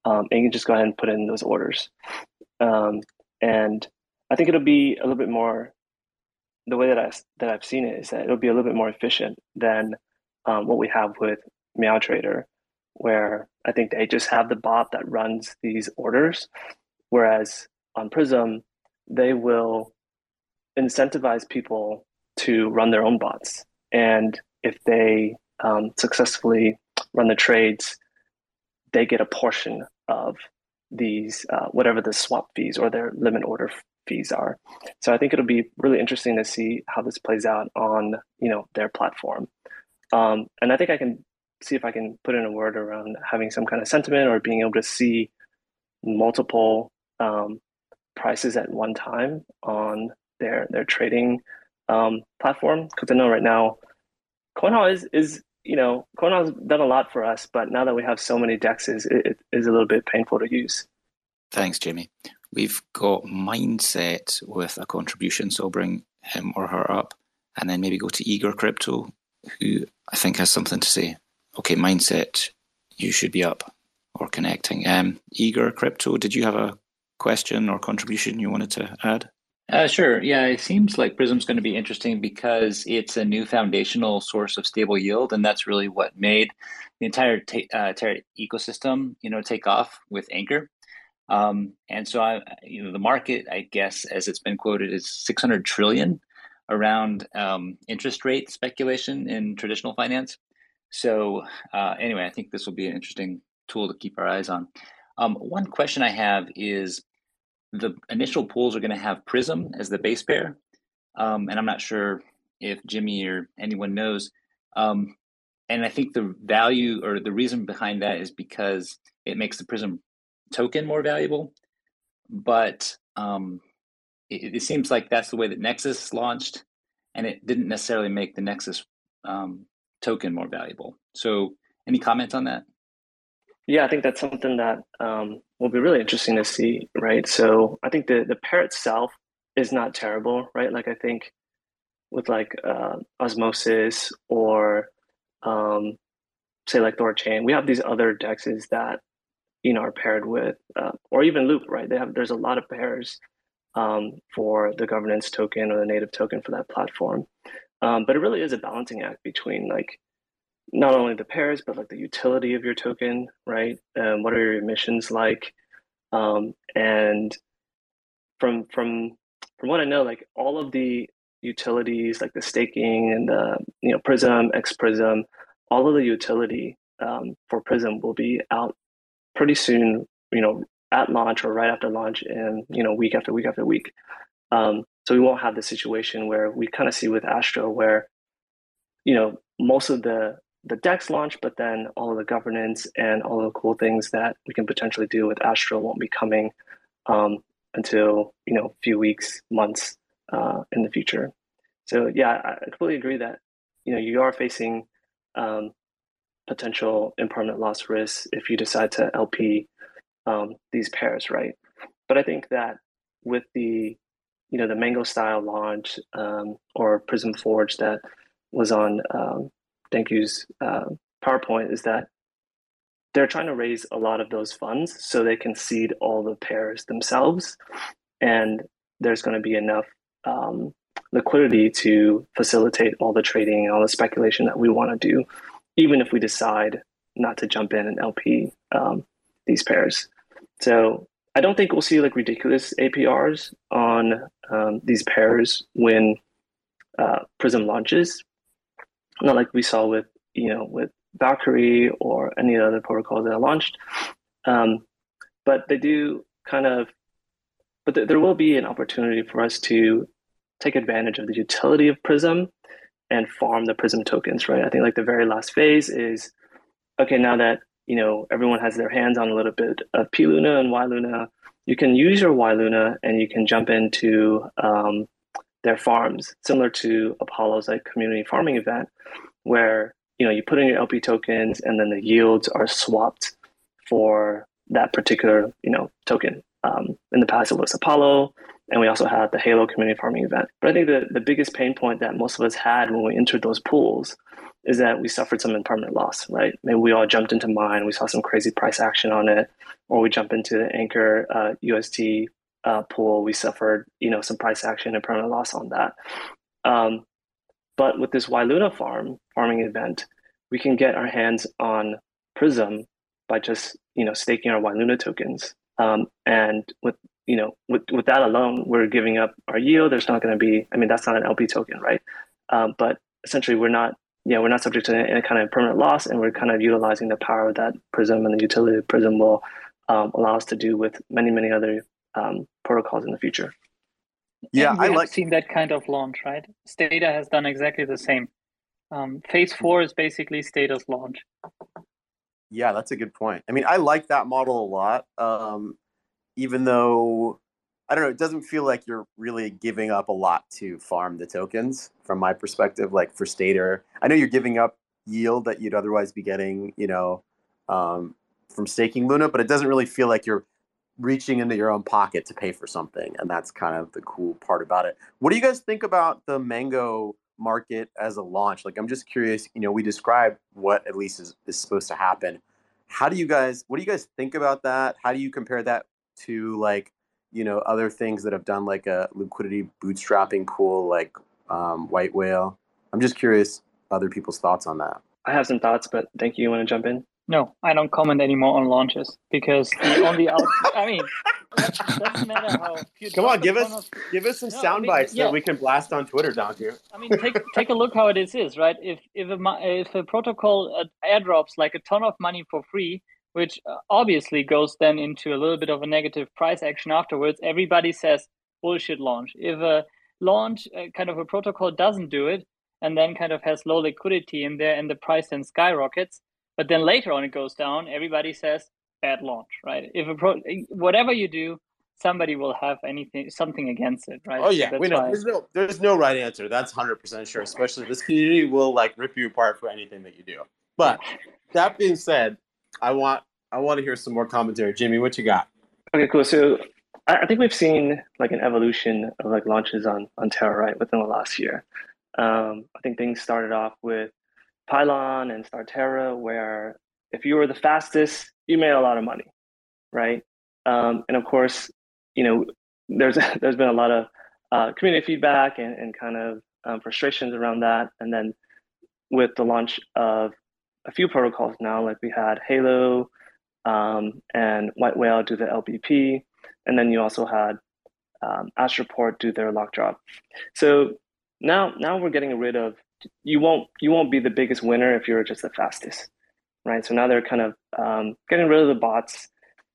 Um, and you can just go ahead and put in those orders. Um, and I think it'll be a little bit more. The way that I that I've seen it is that it'll be a little bit more efficient than um, what we have with Meow Trader, where I think they just have the bot that runs these orders, whereas on Prism they will incentivize people to run their own bots, and if they um, successfully run the trades, they get a portion of these, uh, whatever the swap fees or their limit order fees are. So I think it'll be really interesting to see how this plays out on you know their platform. Um, and I think I can see if I can put in a word around having some kind of sentiment or being able to see multiple um, prices at one time on their their trading um, platform. Because I know right now CoinHall is is you know CoinHall has done a lot for us, but now that we have so many dexes, it, it is a little bit painful to use. Thanks, Jamie. We've got Mindset with a contribution, so I'll bring him or her up, and then maybe go to Eager Crypto, who I think has something to say. Okay, Mindset, you should be up or connecting. Um, Eager Crypto, did you have a question or contribution you wanted to add? Uh, sure. Yeah, it seems like Prism's going to be interesting because it's a new foundational source of stable yield, and that's really what made the entire ta- uh, ecosystem, you know, take off with Anchor. Um, and so, I, you know, the market, I guess, as it's been quoted, is 600 trillion around um, interest rate speculation in traditional finance. So, uh, anyway, I think this will be an interesting tool to keep our eyes on. Um, one question I have is the initial pools are going to have Prism as the base pair. Um, and I'm not sure if Jimmy or anyone knows. Um, and I think the value or the reason behind that is because it makes the Prism token more valuable. But um, it, it, seems like that's the way that Nexus launched, and it didn't necessarily make the Nexus um, token more valuable. So, any comments on that? Yeah, I think that's something that um, will be really interesting to see, right? So, I think the the pair itself is not terrible, right? Like, I think with like uh, Osmosis or um, say like Thorchain, we have these other dexes that you know are paired with, uh, or even Loop, right? They have there's a lot of pairs um, for the governance token or the native token for that platform, um, but it really is a balancing act between like not only the pairs but like the utility of your token, right? Um, what are your emissions like? Um, and from from from what I know, like all of the utilities like the staking and the you know Prism, X Prism, all of the utility um, for Prism will be out pretty soon. You know, at launch or right after launch, and you know, week after week after week. Um, so we won't have the situation where we kind of see with Astro, where you know most of the the DEX launch, but then all of the governance and all the cool things that we can potentially do with Astro won't be coming um, until you know a few weeks, months uh, in the future. So yeah, I completely agree that you know you are facing um, potential impermanent loss risks if you decide to LP um, these pairs, right? But I think that with the you know the Mango style launch um, or Prism Forge that was on um, Danku's uh, PowerPoint is that they're trying to raise a lot of those funds so they can seed all the pairs themselves, and there's going to be enough um, liquidity to facilitate all the trading and all the speculation that we want to do, even if we decide not to jump in and LP um, these pairs. So I don't think we'll see like ridiculous APRs on um, these pairs when uh, Prism launches. Not like we saw with you know with Valkyrie or any other protocol that launched. Um, but they do kind of, but th- there will be an opportunity for us to take advantage of the utility of Prism and farm the Prism tokens, right? I think like the very last phase is okay, now that you know everyone has their hands on a little bit of P Luna and Y Luna, you can use your Y Luna and you can jump into um, their farms, similar to Apollo's like community farming event, where you know you put in your LP tokens and then the yields are swapped for that particular you know token. Um, in the past, it was Apollo, and we also had the Halo community farming event. But I think the, the biggest pain point that most of us had when we entered those pools is that we suffered some impermanent loss, right? Maybe we all jumped into mine, we saw some crazy price action on it, or we jump into the Anchor uh, UST uh, pool, we suffered, you know, some price action and permanent loss on that. Um, but with this Y Luna farm farming event, we can get our hands on Prism by just you know staking our Y Luna tokens. Um, and with you know with with that alone, we're giving up our yield. There's not going to be. I mean, that's not an LP token, right? Um, but essentially, we're not yeah, we're not subject to any kind of permanent loss, and we're kind of utilizing the power that Prism and the utility of Prism will um, allow us to do with many, many other um, protocols in the future. Yeah, I have like seen that kind of launch, right? Stader has done exactly the same. Um, phase four is basically Stader's launch. Yeah, that's a good point. I mean, I like that model a lot. Um, even though I don't know, it doesn't feel like you're really giving up a lot to farm the tokens from my perspective. Like for Stader, I know you're giving up yield that you'd otherwise be getting, you know, um, from staking Luna, but it doesn't really feel like you're reaching into your own pocket to pay for something, and that's kind of the cool part about it. What do you guys think about the Mango market as a launch? Like, I'm just curious. You know, we described what at least is, is supposed to happen. How do you guys? What do you guys think about that? How do you compare that to like you know other things that have done like a liquidity bootstrapping pool like um, White Whale? I'm just curious other people's thoughts on that. I have some thoughts, but thank you. You want to jump in? No, I don't comment anymore on launches because the only out. I mean, doesn't matter how. Come on, give us of, give us some no, sound I mean, bites yeah. that we can blast on Twitter, Donkey. I mean, take take a look how it is, right? If if a if a protocol uh, airdrops like a ton of money for free, which uh, obviously goes then into a little bit of a negative price action afterwards, everybody says bullshit launch. If a launch uh, kind of a protocol doesn't do it, and then kind of has low liquidity in there, and the price then skyrockets but then later on it goes down. Everybody says bad launch, right? If a pro, whatever you do, somebody will have anything something against it, right? Oh yeah, so we know. Why... There's no there's no right answer. That's hundred percent sure. Especially this community will like rip you apart for anything that you do. But that being said, I want I want to hear some more commentary. Jimmy, what you got? Okay, cool. So I think we've seen like an evolution of like launches on on Terra right within the last year. Um, I think things started off with Pylon and Starterra, where if you were the fastest, you made a lot of money, right? Um, and of course, you know, there's there's been a lot of uh, community feedback and, and kind of um, frustrations around that. And then with the launch of a few protocols now, like we had Halo um, and White Whale do the LBP, and then you also had um, Astroport do their lock drop. So now now we're getting rid of you won't you won't be the biggest winner if you're just the fastest, right? So now they're kind of um, getting rid of the bots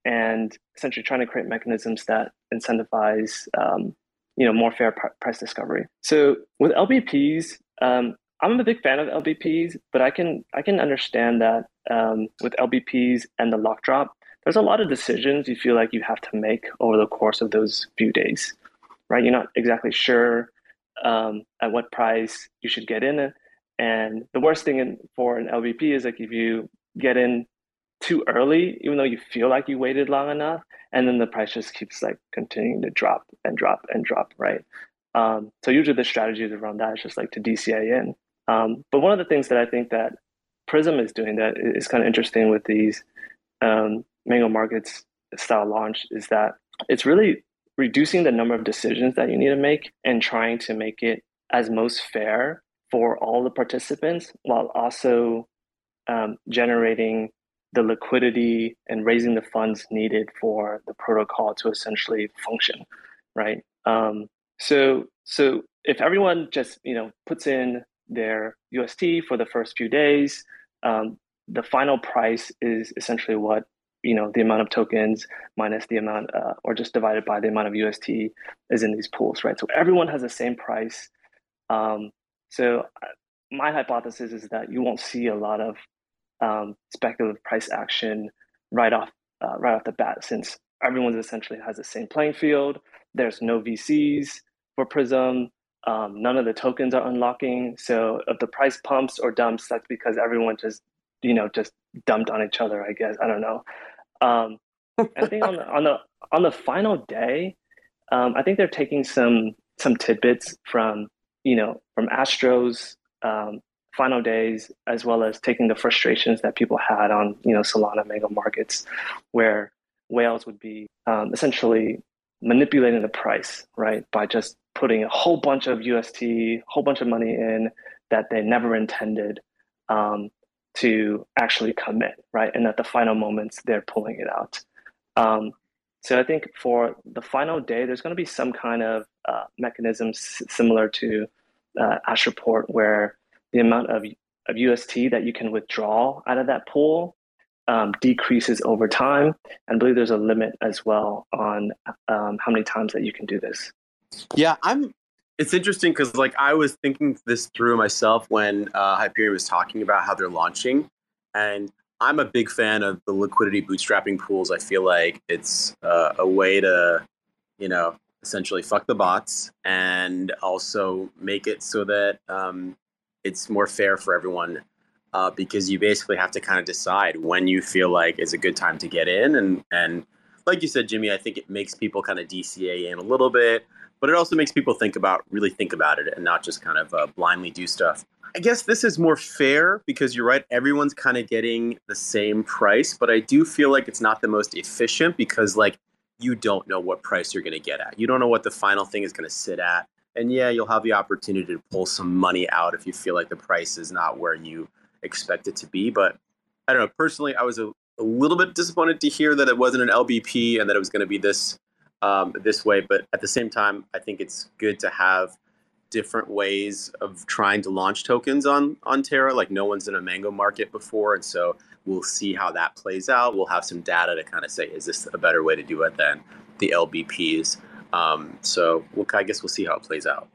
and essentially trying to create mechanisms that incentivize um, you know more fair pr- price discovery. So with LBPs, um, I'm a big fan of LBPs, but I can I can understand that um, with LBPs and the lock drop, there's a lot of decisions you feel like you have to make over the course of those few days, right? You're not exactly sure um, at what price you should get in. And the worst thing in, for an LBP is like if you get in too early, even though you feel like you waited long enough, and then the price just keeps like continuing to drop and drop and drop, right? Um, so usually the strategies around that is just like to DCA in. Um, but one of the things that I think that Prism is doing that is kind of interesting with these um, Mango Markets style launch is that it's really reducing the number of decisions that you need to make and trying to make it as most fair for all the participants while also um, generating the liquidity and raising the funds needed for the protocol to essentially function right? Um, so so if everyone just you know puts in their ust for the first few days. Um, the final price is essentially what you know the amount of tokens minus the amount uh, or just divided by the amount of ust is in these pools right? So everyone has the same price. Um, so uh, my hypothesis is that you won't see a lot of um, speculative price action right off uh, right off the bat since everyone essentially has the same playing field. There's no vcs for prism um, none of the tokens are unlocking. So if the price pumps or dumps that's because everyone just you know just dumped on each other i guess. I don't know. Um, I think on the on the on the final day, um, I think they're taking some some tidbits from you know from Astro's um, final days, as well as taking the frustrations that people had on you know Solana Mango markets, where whales would be um, essentially manipulating the price right by just putting a whole bunch of UST, whole bunch of money in that they never intended, um, to actually commit, right? And at the final moments, they're pulling it out. Um, so I think for the final day, there's going to be some kind of uh, mechanism s- similar to uh, Astroport, where the amount of, of UST that you can withdraw out of that pool um, decreases over time. And I believe there's a limit as well on um, how many times that you can do this. Yeah, I'm it's interesting because like I was thinking this through myself when uh, Hyperion was talking about how they're launching, and I'm a big fan of the liquidity bootstrapping pools. I feel like it's uh, a way to, you know, essentially fuck the bots and also make it so that um, it's more fair for everyone. Uh, because you basically have to kind of decide when you feel like is a good time to get in, and and like you said, Jimmy, I think it makes people kind of DCA in a little bit but it also makes people think about really think about it and not just kind of uh, blindly do stuff. I guess this is more fair because you're right. Everyone's kind of getting the same price, but I do feel like it's not the most efficient because like you don't know what price you're going to get at. You don't know what the final thing is going to sit at. And yeah, you'll have the opportunity to pull some money out if you feel like the price is not where you expect it to be. But I don't know. Personally, I was a, a little bit disappointed to hear that it wasn't an LBP and that it was going to be this um, this way. But at the same time, I think it's good to have different ways of trying to launch tokens on on Terra. Like no one's in a Mango market before, and so we'll see how that plays out. We'll have some data to kind of say, is this a better way to do it than the LBPs? Um, so we'll, I guess we'll see how it plays out.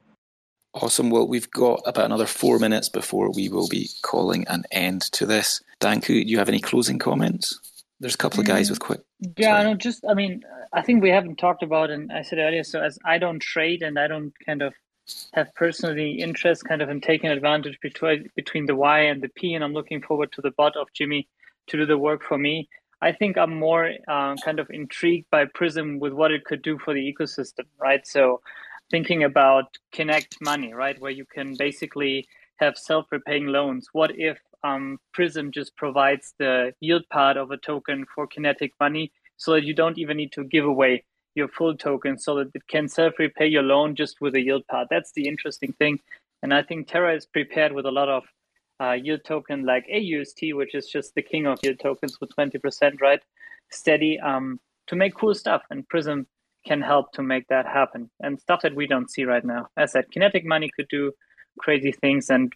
Awesome. Well, we've got about another four minutes before we will be calling an end to this. Danku, do you have any closing comments? There's a couple of guys with quick. Yeah, no, just I mean, I think we haven't talked about, and I said earlier. So as I don't trade and I don't kind of have personally interest, kind of in taking advantage between between the Y and the P, and I'm looking forward to the bot of Jimmy to do the work for me. I think I'm more uh, kind of intrigued by Prism with what it could do for the ecosystem, right? So thinking about Kinetic Money, right, where you can basically have self-repaying loans. What if um, Prism just provides the yield part of a token for Kinetic Money, so that you don't even need to give away your full token, so that it can self-repay your loan just with a yield part. That's the interesting thing, and I think Terra is prepared with a lot of uh, yield token like AUST, which is just the king of yield tokens with 20%, right? Steady um, to make cool stuff. And Prism can help to make that happen and stuff that we don't see right now. As I said, kinetic money could do crazy things and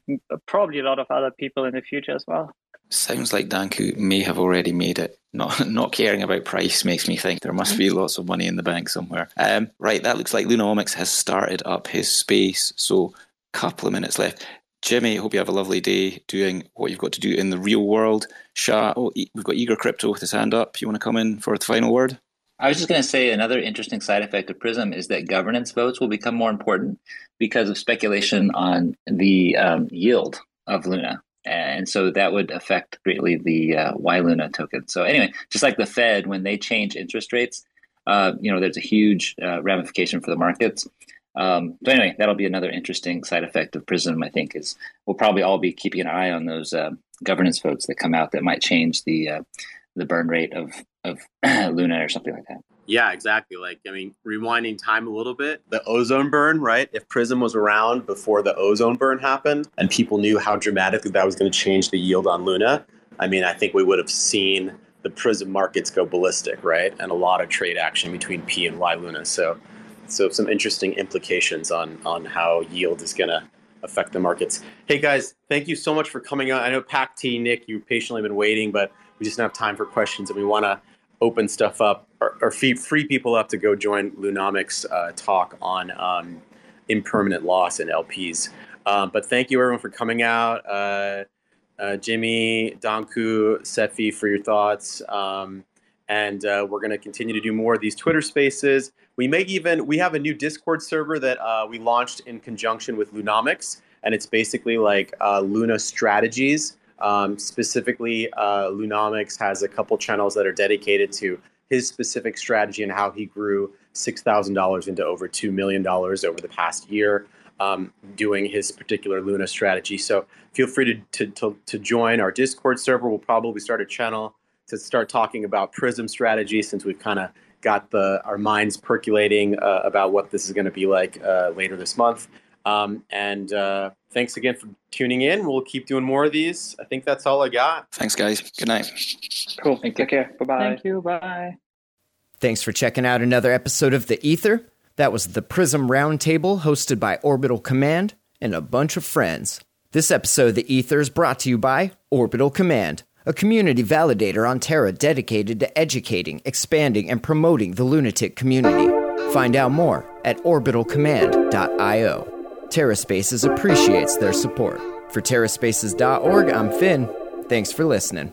probably a lot of other people in the future as well. Sounds like Danku may have already made it. Not not caring about price makes me think there must be lots of money in the bank somewhere. Um, right, that looks like Lunomics has started up his space. So, couple of minutes left. Jimmy, hope you have a lovely day doing what you've got to do in the real world. Shah, oh, we've got Eager Crypto with his hand up. You want to come in for the final word? I was just going to say another interesting side effect of Prism is that governance votes will become more important because of speculation on the um, yield of Luna. And so that would affect greatly the uh, Y Luna token. So, anyway, just like the Fed, when they change interest rates, uh, you know, there's a huge uh, ramification for the markets. Um, so anyway, that'll be another interesting side effect of Prism. I think is we'll probably all be keeping an eye on those uh, governance votes that come out that might change the uh, the burn rate of of Luna or something like that. Yeah, exactly. Like I mean, rewinding time a little bit, the ozone burn, right? If Prism was around before the ozone burn happened, and people knew how dramatically that was going to change the yield on Luna, I mean, I think we would have seen the Prism markets go ballistic, right? And a lot of trade action between P and Y Luna. So so some interesting implications on on how yield is going to affect the markets. Hey guys, thank you so much for coming on. I know Pac T, Nick, you patiently been waiting, but we just don't have time for questions, and we want to open stuff up or, or free, free people up to go join Lunomics uh, talk on um, impermanent loss in LPs. Um, but thank you everyone for coming out. Uh, uh, Jimmy, Danku, Sefi for your thoughts. Um, and uh, we're going to continue to do more of these Twitter Spaces. We may even we have a new Discord server that uh, we launched in conjunction with Lunomics, and it's basically like uh, Luna strategies. Um, specifically, uh, Lunomics has a couple channels that are dedicated to his specific strategy and how he grew six thousand dollars into over two million dollars over the past year. Um, doing his particular Luna strategy. So feel free to, to, to, to join our Discord server. We'll probably start a channel to start talking about Prism strategy since we've kind of got the our minds percolating uh, about what this is going to be like uh, later this month. Um, and uh, thanks again for tuning in. We'll keep doing more of these. I think that's all I got. Thanks, guys. Good night. Cool. Thank you. Care. Bye bye. Thank you. Bye. Thanks for checking out another episode of The Ether. That was the Prism Roundtable hosted by Orbital Command and a bunch of friends. This episode of The Ether is brought to you by Orbital Command a community validator on Terra dedicated to educating, expanding, and promoting the lunatic community. Find out more at orbitalcommand.io. TerraSpaces appreciates their support. For TerraSpaces.org, I'm Finn. Thanks for listening.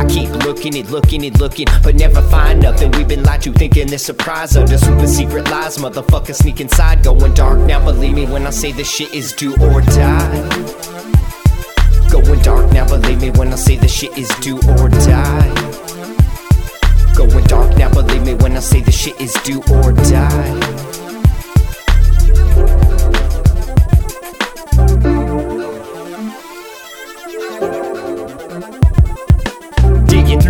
I keep looking and looking and looking, but never find nothing. We've been lied to, thinking this surprise under super secret lies. Motherfucker sneak inside, going dark. Now believe me when I say this shit is do or die. Going Going dark now, believe me when I say this shit is do or die. Going dark now, believe me when I say this shit is do or die.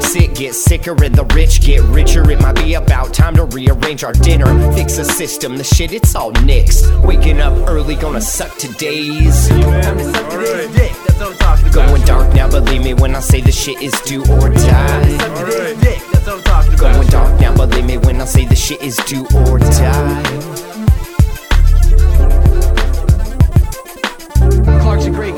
Sick get sicker and the rich get richer. It might be about time to rearrange our dinner. Fix the system, the shit, it's all nixed. Waking up early, gonna suck today's. Going dark now, believe me when I say the shit is do or die. Going dark now, believe me when I say the shit is do or die. Clark's a great